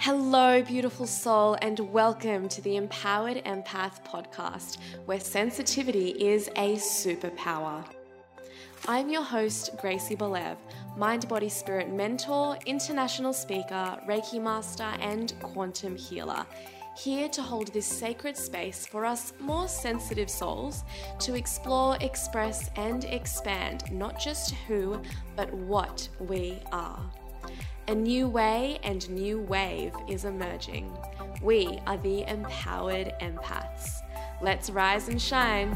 Hello, beautiful soul, and welcome to the Empowered Empath podcast, where sensitivity is a superpower. I'm your host, Gracie Bolev, mind body spirit mentor, international speaker, Reiki master, and quantum healer. Here to hold this sacred space for us more sensitive souls to explore, express, and expand not just who, but what we are. A new way and new wave is emerging. We are the empowered empaths. Let's rise and shine.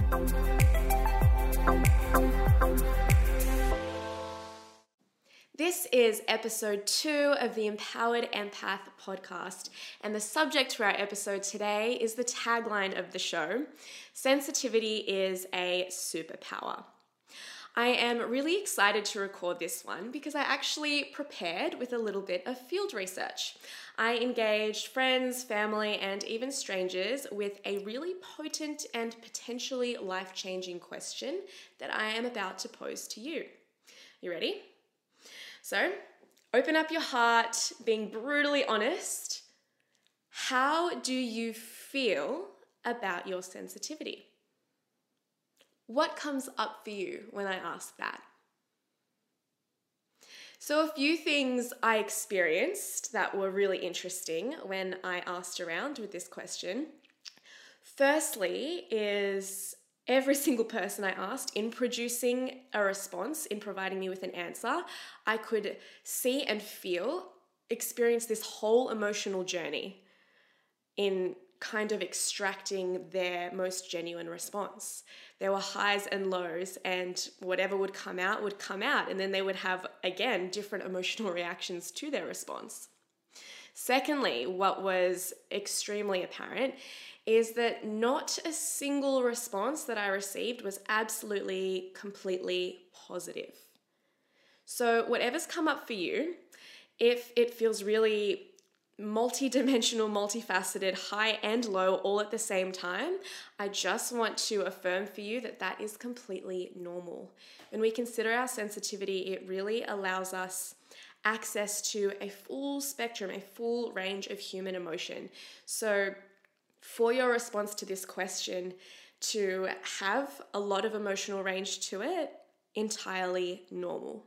This is episode two of the Empowered Empath podcast, and the subject for our episode today is the tagline of the show Sensitivity is a superpower. I am really excited to record this one because I actually prepared with a little bit of field research. I engaged friends, family, and even strangers with a really potent and potentially life changing question that I am about to pose to you. You ready? So, open up your heart, being brutally honest. How do you feel about your sensitivity? What comes up for you when I ask that? So, a few things I experienced that were really interesting when I asked around with this question. Firstly, is every single person I asked in producing a response, in providing me with an answer, I could see and feel, experience this whole emotional journey in kind of extracting their most genuine response. There were highs and lows, and whatever would come out would come out, and then they would have, again, different emotional reactions to their response. Secondly, what was extremely apparent is that not a single response that I received was absolutely, completely positive. So, whatever's come up for you, if it feels really multi-dimensional, multifaceted, high and low all at the same time, I just want to affirm for you that that is completely normal. When we consider our sensitivity, it really allows us access to a full spectrum, a full range of human emotion. So, for your response to this question, to have a lot of emotional range to it, entirely normal.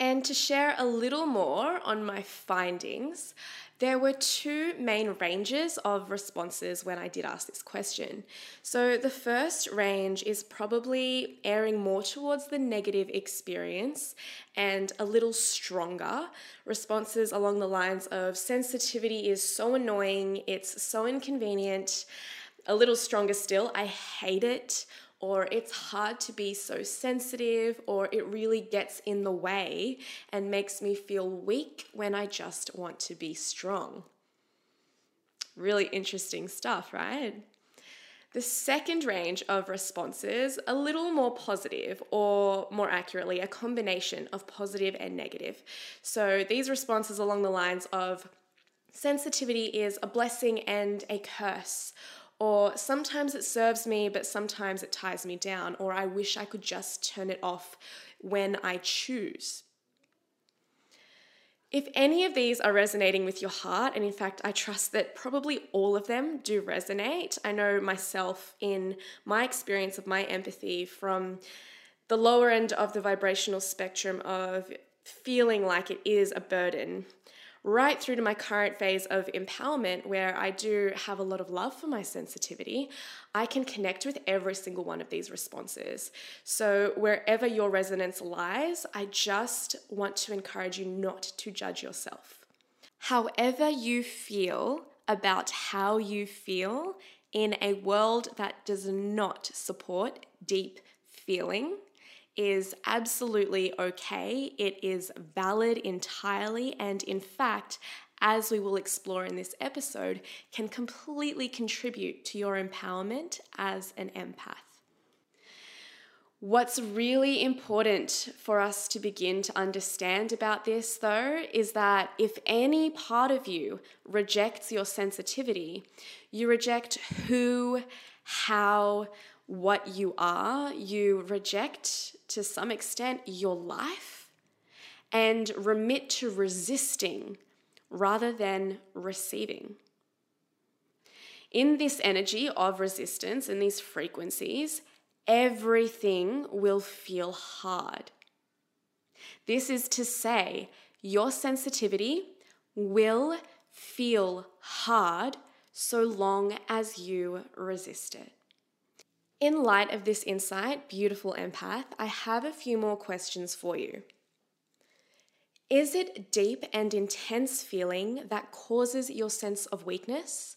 And to share a little more on my findings, there were two main ranges of responses when I did ask this question. So, the first range is probably airing more towards the negative experience and a little stronger. Responses along the lines of sensitivity is so annoying, it's so inconvenient. A little stronger still, I hate it or it's hard to be so sensitive, or it really gets in the way and makes me feel weak when I just want to be strong. Really interesting stuff, right? The second range of responses, a little more positive, or more accurately, a combination of positive and negative. So these responses along the lines of sensitivity is a blessing and a curse, or sometimes it serves me, but sometimes it ties me down, or I wish I could just turn it off when I choose. If any of these are resonating with your heart, and in fact, I trust that probably all of them do resonate. I know myself in my experience of my empathy from the lower end of the vibrational spectrum of feeling like it is a burden right through to my current phase of empowerment, where I do have a lot of love for my sensitivity, I can connect with every single one of these responses. So, wherever your resonance lies, I just want to encourage you not to judge yourself. However, you feel about how you feel in a world that does not support deep feeling is absolutely okay. It is valid entirely, and in fact, as we will explore in this episode, can completely contribute to your empowerment as an empath. What's really important for us to begin to understand about this, though, is that if any part of you rejects your sensitivity, you reject who, how, what you are, you reject to some extent your life and remit to resisting rather than receiving. In this energy of resistance and these frequencies, everything will feel hard. This is to say, your sensitivity will feel hard so long as you resist it. In light of this insight, beautiful empath, I have a few more questions for you. Is it deep and intense feeling that causes your sense of weakness?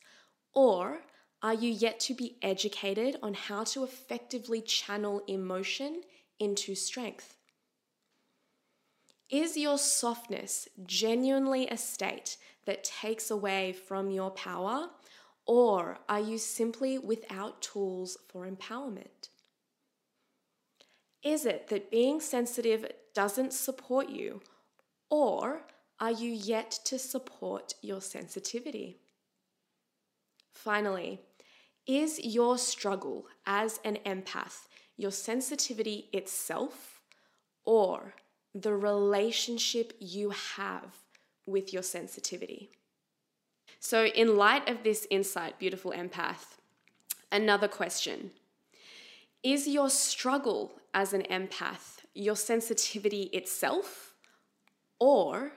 Or are you yet to be educated on how to effectively channel emotion into strength? Is your softness genuinely a state that takes away from your power, or are you simply without tools for empowerment? Is it that being sensitive doesn't support you, or are you yet to support your sensitivity? Finally, is your struggle as an empath your sensitivity itself, or the relationship you have with your sensitivity. So, in light of this insight, beautiful empath, another question Is your struggle as an empath your sensitivity itself or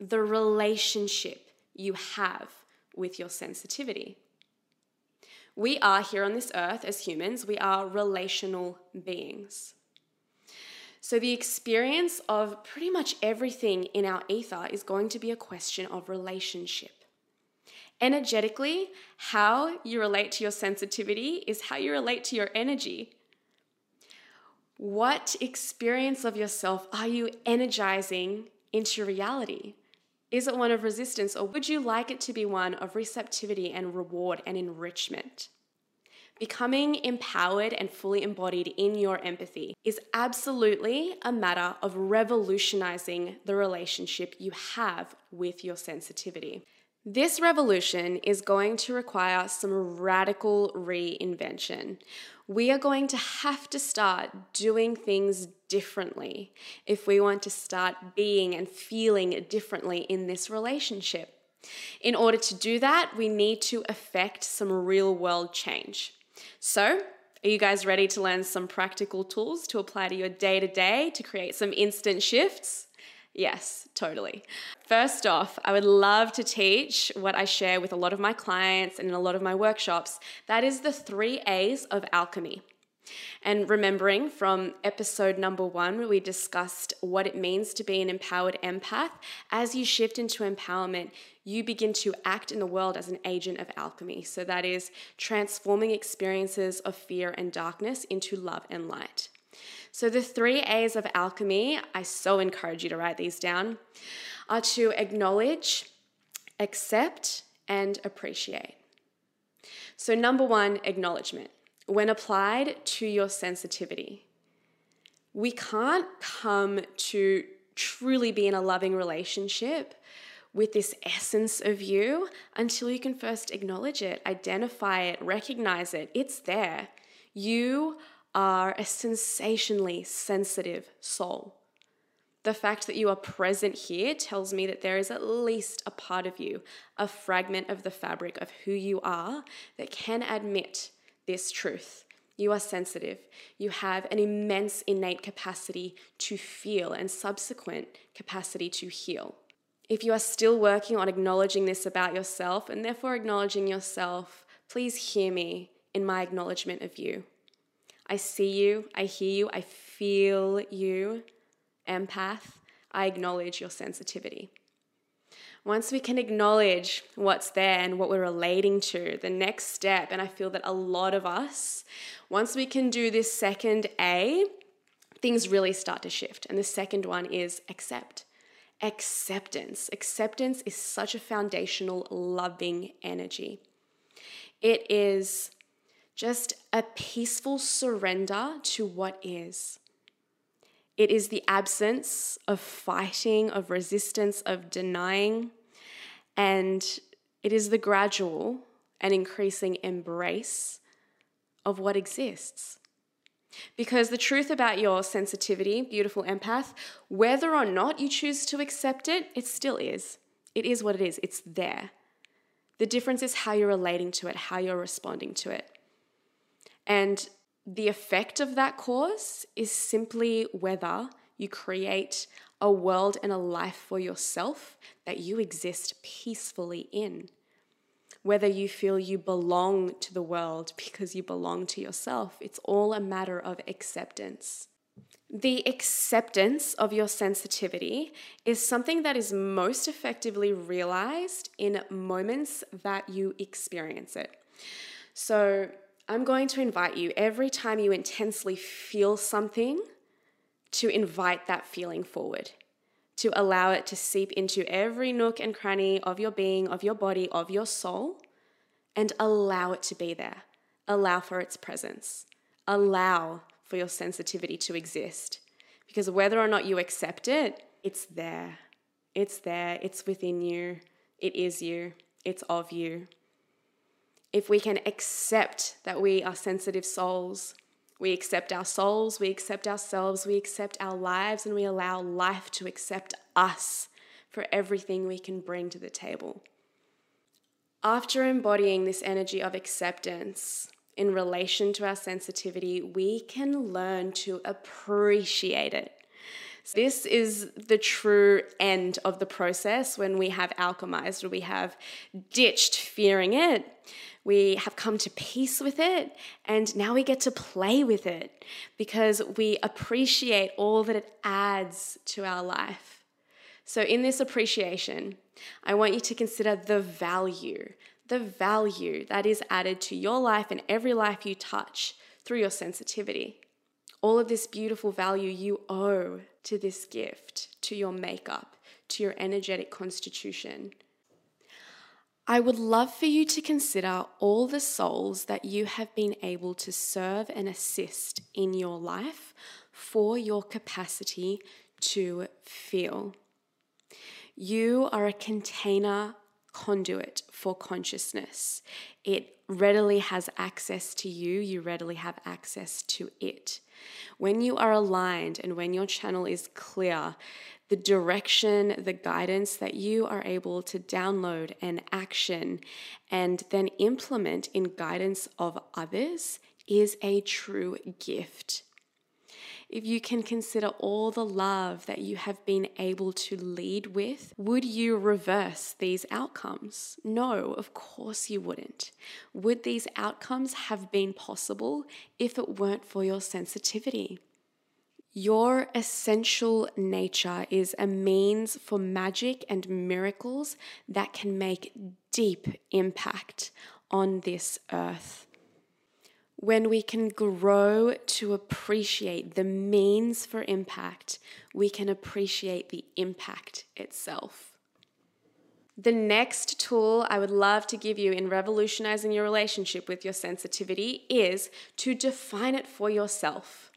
the relationship you have with your sensitivity? We are here on this earth as humans, we are relational beings. So, the experience of pretty much everything in our ether is going to be a question of relationship. Energetically, how you relate to your sensitivity is how you relate to your energy. What experience of yourself are you energizing into reality? Is it one of resistance, or would you like it to be one of receptivity and reward and enrichment? Becoming empowered and fully embodied in your empathy is absolutely a matter of revolutionizing the relationship you have with your sensitivity. This revolution is going to require some radical reinvention. We are going to have to start doing things differently if we want to start being and feeling differently in this relationship. In order to do that, we need to affect some real world change. So, are you guys ready to learn some practical tools to apply to your day to day to create some instant shifts? Yes, totally. First off, I would love to teach what I share with a lot of my clients and in a lot of my workshops. That is the three A's of alchemy. And remembering from episode number one, we discussed what it means to be an empowered empath. As you shift into empowerment, you begin to act in the world as an agent of alchemy. So that is transforming experiences of fear and darkness into love and light. So, the three A's of alchemy, I so encourage you to write these down, are to acknowledge, accept, and appreciate. So, number one, acknowledgement when applied to your sensitivity. We can't come to truly be in a loving relationship with this essence of you until you can first acknowledge it, identify it, recognize it. It's there. You are a sensationally sensitive soul. The fact that you are present here tells me that there is at least a part of you, a fragment of the fabric of who you are, that can admit this truth. You are sensitive. You have an immense innate capacity to feel and subsequent capacity to heal. If you are still working on acknowledging this about yourself and therefore acknowledging yourself, please hear me in my acknowledgement of you. I see you, I hear you, I feel you, empath. I acknowledge your sensitivity. Once we can acknowledge what's there and what we're relating to, the next step, and I feel that a lot of us, once we can do this second A, things really start to shift. And the second one is accept. Acceptance. Acceptance is such a foundational, loving energy. It is just a peaceful surrender to what is. It is the absence of fighting, of resistance, of denying. And it is the gradual and increasing embrace of what exists. Because the truth about your sensitivity, beautiful empath, whether or not you choose to accept it, it still is. It is what it is, it's there. The difference is how you're relating to it, how you're responding to it. And the effect of that cause is simply whether you create a world and a life for yourself that you exist peacefully in. Whether you feel you belong to the world because you belong to yourself, it's all a matter of acceptance. The acceptance of your sensitivity is something that is most effectively realized in moments that you experience it. So, I'm going to invite you every time you intensely feel something to invite that feeling forward, to allow it to seep into every nook and cranny of your being, of your body, of your soul, and allow it to be there. Allow for its presence. Allow for your sensitivity to exist. Because whether or not you accept it, it's there. It's there. It's within you. It is you. It's of you. If we can accept that we are sensitive souls, we accept our souls, we accept ourselves, we accept our lives, and we allow life to accept us for everything we can bring to the table. After embodying this energy of acceptance in relation to our sensitivity, we can learn to appreciate it. This is the true end of the process when we have alchemized or we have ditched fearing it we have come to peace with it, and now we get to play with it because we appreciate all that it adds to our life. So, in this appreciation, I want you to consider the value, the value that is added to your life and every life you touch through your sensitivity. All of this beautiful value you owe to this gift, to your makeup, to your energetic constitution. I would love for you to consider all the souls that you have been able to serve and assist in your life for your capacity to feel. You are a container conduit for consciousness. It readily has access to you, you readily have access to it. When you are aligned and when your channel is clear, the direction, the guidance that you are able to download and action and then implement in guidance of others is a true gift. If you can consider all the love that you have been able to lead with, would you reverse these outcomes? No, of course you wouldn't. Would these outcomes have been possible if it weren't for your sensitivity? Your essential nature is a means for magic and miracles that can make deep impact on this earth. When we can grow to appreciate the means for impact, we can appreciate the impact itself. The next tool I would love to give you in revolutionizing your relationship with your sensitivity is to define it for yourself.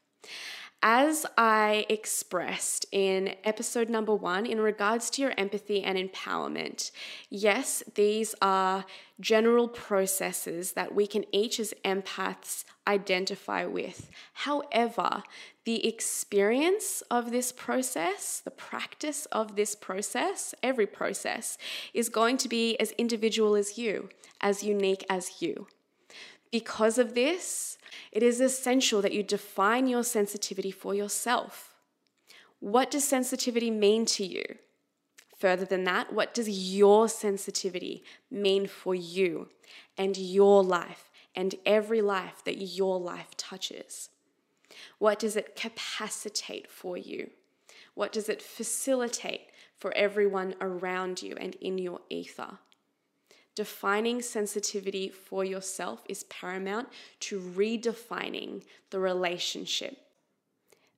As I expressed in episode number one, in regards to your empathy and empowerment, yes, these are general processes that we can each as empaths identify with. However, the experience of this process, the practice of this process, every process, is going to be as individual as you, as unique as you. Because of this, it is essential that you define your sensitivity for yourself. What does sensitivity mean to you? Further than that, what does your sensitivity mean for you and your life and every life that your life touches? What does it capacitate for you? What does it facilitate for everyone around you and in your ether? Defining sensitivity for yourself is paramount to redefining the relationship.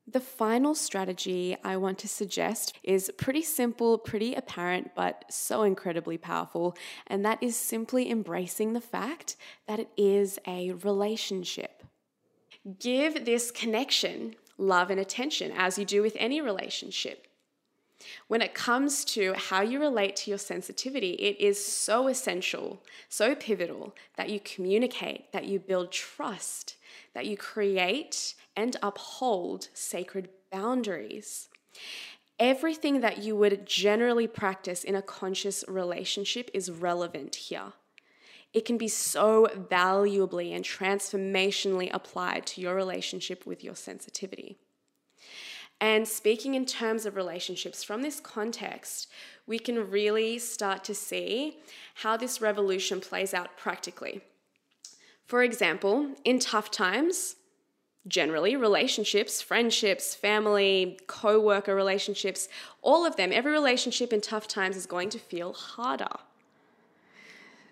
The final strategy I want to suggest is pretty simple, pretty apparent, but so incredibly powerful, and that is simply embracing the fact that it is a relationship. Give this connection love and attention as you do with any relationship. When it comes to how you relate to your sensitivity, it is so essential, so pivotal that you communicate, that you build trust, that you create and uphold sacred boundaries. everything that you would generally practice in a conscious relationship is relevant here. It can be so valuably and transformationally applied to your relationship with your sensitivity. And speaking in terms of relationships from this context, we can really start to see how this revolution plays out practically. For example, in tough times, generally relationships, friendships, family, co worker relationships, all of them, every relationship in tough times is going to feel harder.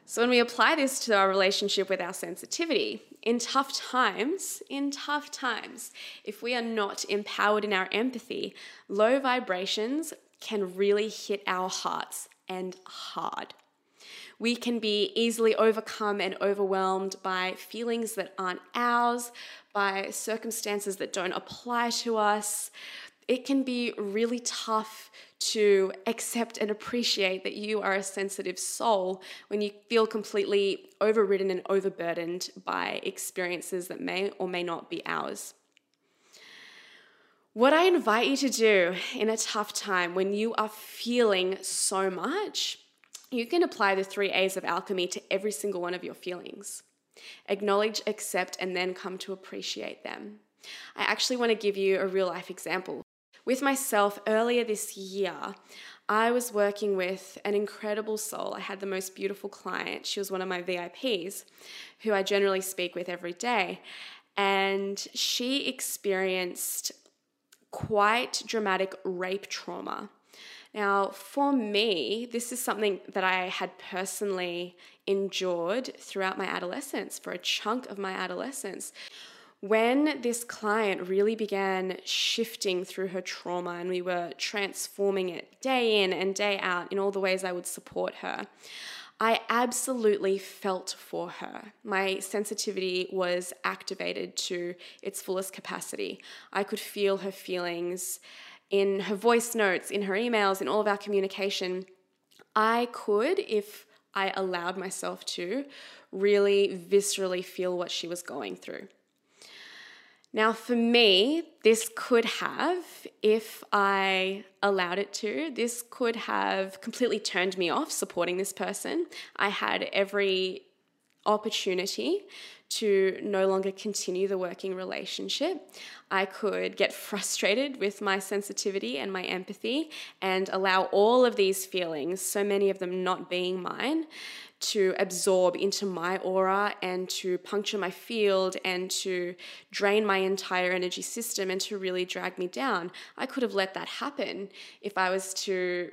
So, when we apply this to our relationship with our sensitivity, in tough times, in tough times, if we are not empowered in our empathy, low vibrations can really hit our hearts and hard. We can be easily overcome and overwhelmed by feelings that aren't ours, by circumstances that don't apply to us. It can be really tough to accept and appreciate that you are a sensitive soul when you feel completely overridden and overburdened by experiences that may or may not be ours. What I invite you to do in a tough time when you are feeling so much you can apply the three A's of alchemy to every single one of your feelings. Acknowledge, accept, and then come to appreciate them. I actually want to give you a real life example. With myself earlier this year, I was working with an incredible soul. I had the most beautiful client. She was one of my VIPs, who I generally speak with every day. And she experienced quite dramatic rape trauma. Now, for me, this is something that I had personally endured throughout my adolescence, for a chunk of my adolescence. When this client really began shifting through her trauma and we were transforming it day in and day out in all the ways I would support her, I absolutely felt for her. My sensitivity was activated to its fullest capacity. I could feel her feelings in her voice notes, in her emails, in all of our communication, I could, if I allowed myself to, really viscerally feel what she was going through. Now, for me, this could have, if I allowed it to, this could have completely turned me off supporting this person. I had every opportunity to no longer continue the working relationship. I could get frustrated with my sensitivity and my empathy and allow all of these feelings, so many of them not being mine, to absorb into my aura and to puncture my field and to drain my entire energy system and to really drag me down. I could have let that happen if I was to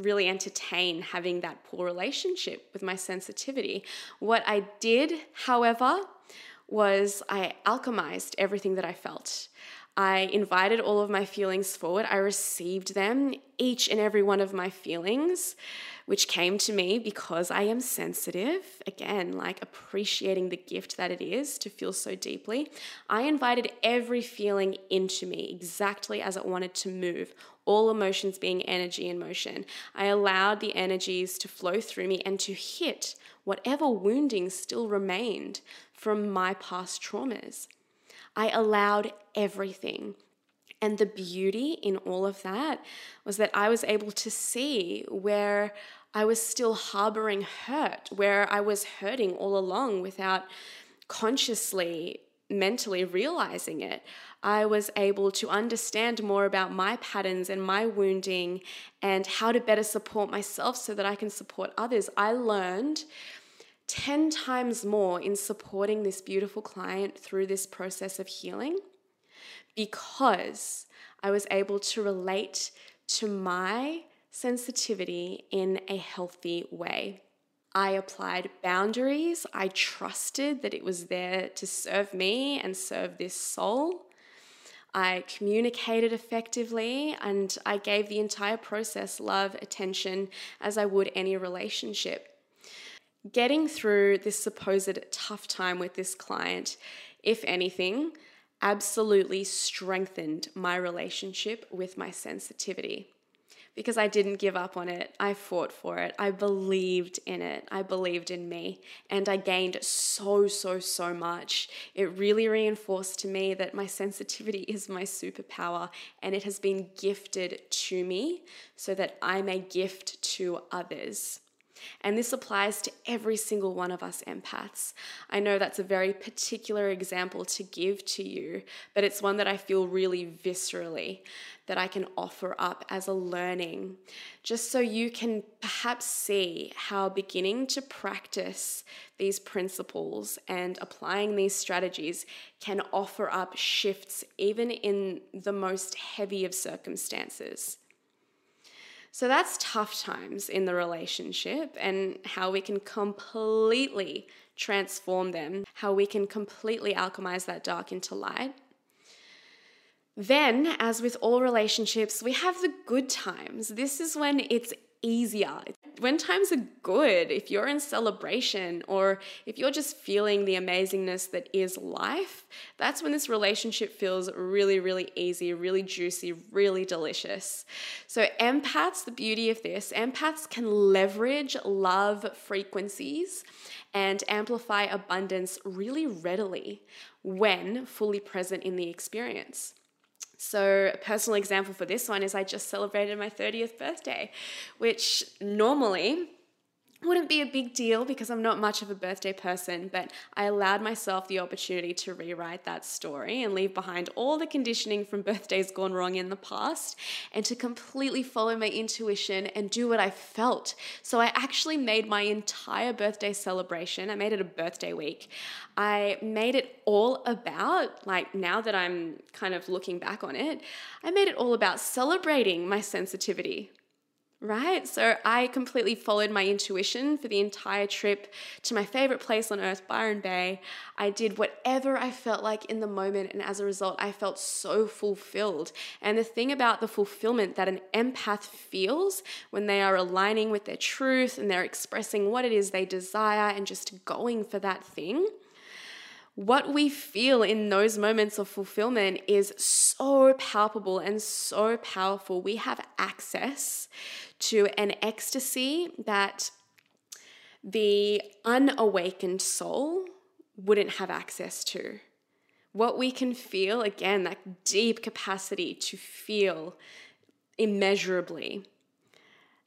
really entertain having that poor relationship with my sensitivity. What I did, however, was I alchemized everything that I felt. I invited all of my feelings forward. I received them, each and every one of my feelings, which came to me because I am sensitive. Again, like appreciating the gift that it is to feel so deeply. I invited every feeling into me exactly as it wanted to move, all emotions being energy in motion. I allowed the energies to flow through me and to hit whatever wounding still remained from my past traumas. I allowed everything. And the beauty in all of that was that I was able to see where I was still harboring hurt, where I was hurting all along without consciously, mentally realizing it. I was able to understand more about my patterns and my wounding and how to better support myself so that I can support others. I learned 10 times more in supporting this beautiful client through this process of healing because I was able to relate to my sensitivity in a healthy way. I applied boundaries. I trusted that it was there to serve me and serve this soul. I communicated effectively and I gave the entire process love, attention, as I would any relationship getting through this supposed tough time with this client, if anything, absolutely strengthened my relationship with my sensitivity. because I didn't give up on it. I fought for it. I believed in it. I believed in me. And I gained so, so, so much. It really reinforced to me that my sensitivity is my superpower and it has been gifted to me so that I may gift to others. And this applies to every single one of us empaths. I know that's a very particular example to give to you, but it's one that I feel really viscerally that I can offer up as a learning, just so you can perhaps see how beginning to practice these principles and applying these strategies can offer up shifts even in the most heavy of circumstances. So that's tough times in the relationship and how we can completely transform them, how we can completely alchemize that dark into light. Then, as with all relationships, we have the good times. This is when it's easier. When times are good, if you're in celebration or if you're just feeling the amazingness that is life, that's when this relationship feels really, really easy, really juicy, really delicious. So, empaths, the beauty of this, empaths can leverage love frequencies and amplify abundance really readily when fully present in the experience. So, a personal example for this one is I just celebrated my 30th birthday, which normally wouldn't be a big deal because I'm not much of a birthday person, but I allowed myself the opportunity to rewrite that story and leave behind all the conditioning from birthdays gone wrong in the past and to completely follow my intuition and do what I felt. So I actually made my entire birthday celebration, I made it a birthday week. I made it all about, like now that I'm kind of looking back on it, I made it all about celebrating my sensitivity right? So I completely followed my intuition for the entire trip to my favorite place on earth, Byron Bay. I did whatever I felt like in the moment, and as a result, I felt so fulfilled. And the thing about the fulfillment that an empath feels when they are aligning with their truth and they're expressing what it is they desire and just going for that thing what we feel in those moments of fulfillment is so palpable and so powerful. We have access to an ecstasy that the unawakened soul wouldn't have access to. What we can feel, again, that deep capacity to feel immeasurably,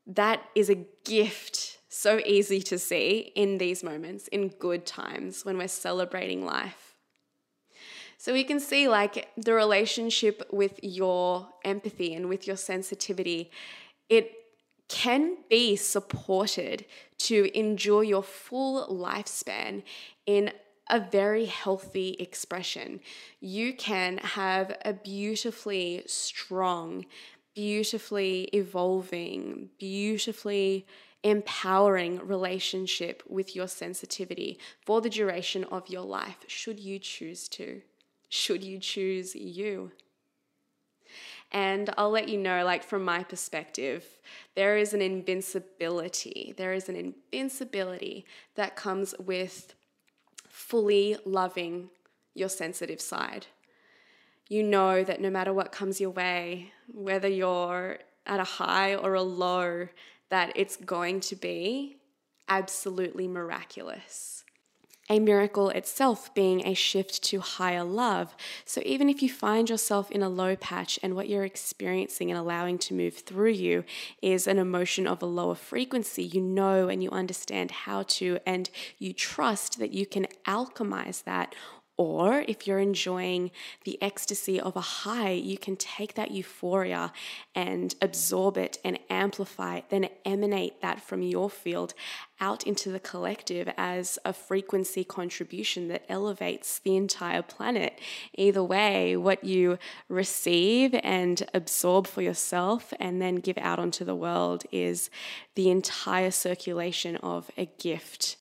that is a gift so easy to see in these moments, in good times when we're celebrating life. So we can see like the relationship with your empathy and with your sensitivity, it can be supported to enjoy your full lifespan in a very healthy expression. You can have a beautifully strong, beautifully evolving, beautifully empowering relationship with your sensitivity for the duration of your life, should you choose to. Should you choose you? And I'll let you know, like, from my perspective, there is an invincibility. There is an invincibility that comes with fully loving your sensitive side. You know that no matter what comes your way, whether you're at a high or a low, that it's going to be absolutely miraculous. A miracle itself being a shift to higher love. So, even if you find yourself in a low patch and what you're experiencing and allowing to move through you is an emotion of a lower frequency, you know and you understand how to, and you trust that you can alchemize that or if you're enjoying the ecstasy of a high, you can take that euphoria and absorb it and amplify it, then emanate that from your field out into the collective as a frequency contribution that elevates the entire planet. Either way, what you receive and absorb for yourself and then give out onto the world is the entire circulation of a gift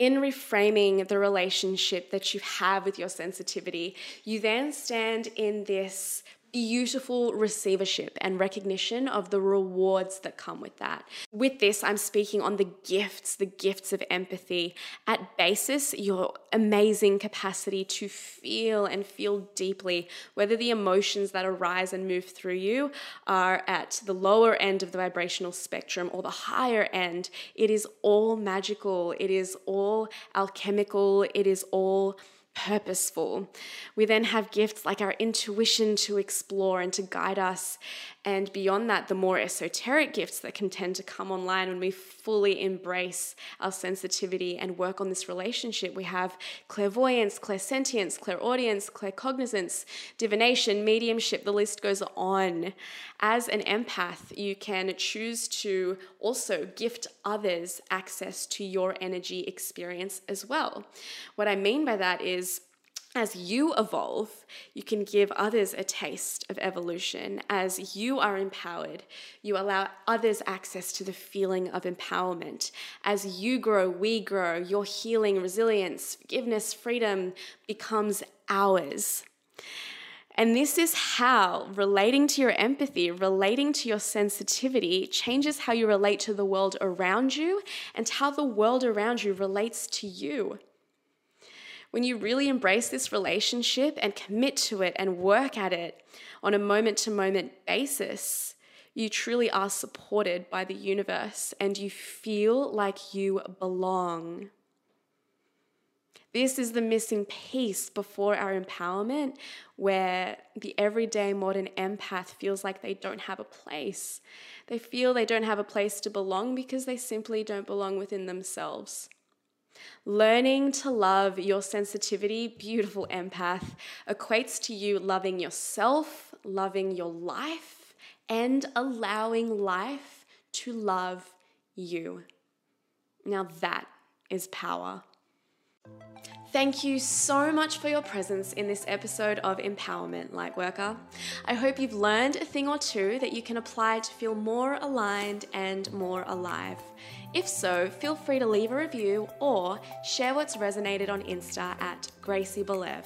in reframing the relationship that you have with your sensitivity, you then stand in this beautiful receivership and recognition of the rewards that come with that. With this, I'm speaking on the gifts, the gifts of empathy. At basis, your amazing capacity to feel and feel deeply, whether the emotions that arise and move through you are at the lower end of the vibrational spectrum or the higher end, it is all magical, it is all alchemical, it is all purposeful. We then have gifts like our intuition to explore and to guide us. And beyond that, the more esoteric gifts that can tend to come online when we fully embrace our sensitivity and work on this relationship. We have clairvoyance, clairsentience, clairaudience, claircognizance, divination, mediumship, the list goes on. As an empath, you can choose to also gift others access to your energy experience as well. What I mean by that is as you evolve, you can give others a taste of evolution. As you are empowered, you allow others access to the feeling of empowerment. As you grow, we grow. Your healing, resilience, forgiveness, freedom becomes ours. And this is how relating to your empathy, relating to your sensitivity, changes how you relate to the world around you and how the world around you relates to you. When you really embrace this relationship and commit to it and work at it on a moment to moment basis, you truly are supported by the universe and you feel like you belong. This is the missing piece before our empowerment, where the everyday modern empath feels like they don't have a place. They feel they don't have a place to belong because they simply don't belong within themselves. Learning to love your sensitivity, beautiful empath, equates to you loving yourself, loving your life, and allowing life to love you. Now that is power. Thank you so much for your presence in this episode of Empowerment Lightworker. I hope you've learned a thing or two that you can apply to feel more aligned and more alive. If so, feel free to leave a review or share what's resonated on Insta at Gracie Belev.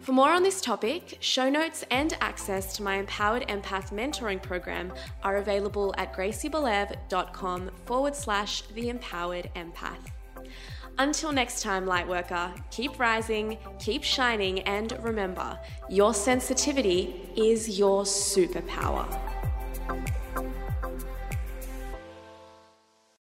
For more on this topic, show notes and access to my Empowered Empath mentoring program are available at graciebelev.com forward slash the empowered empath. Until next time, Lightworker, keep rising, keep shining, and remember your sensitivity is your superpower.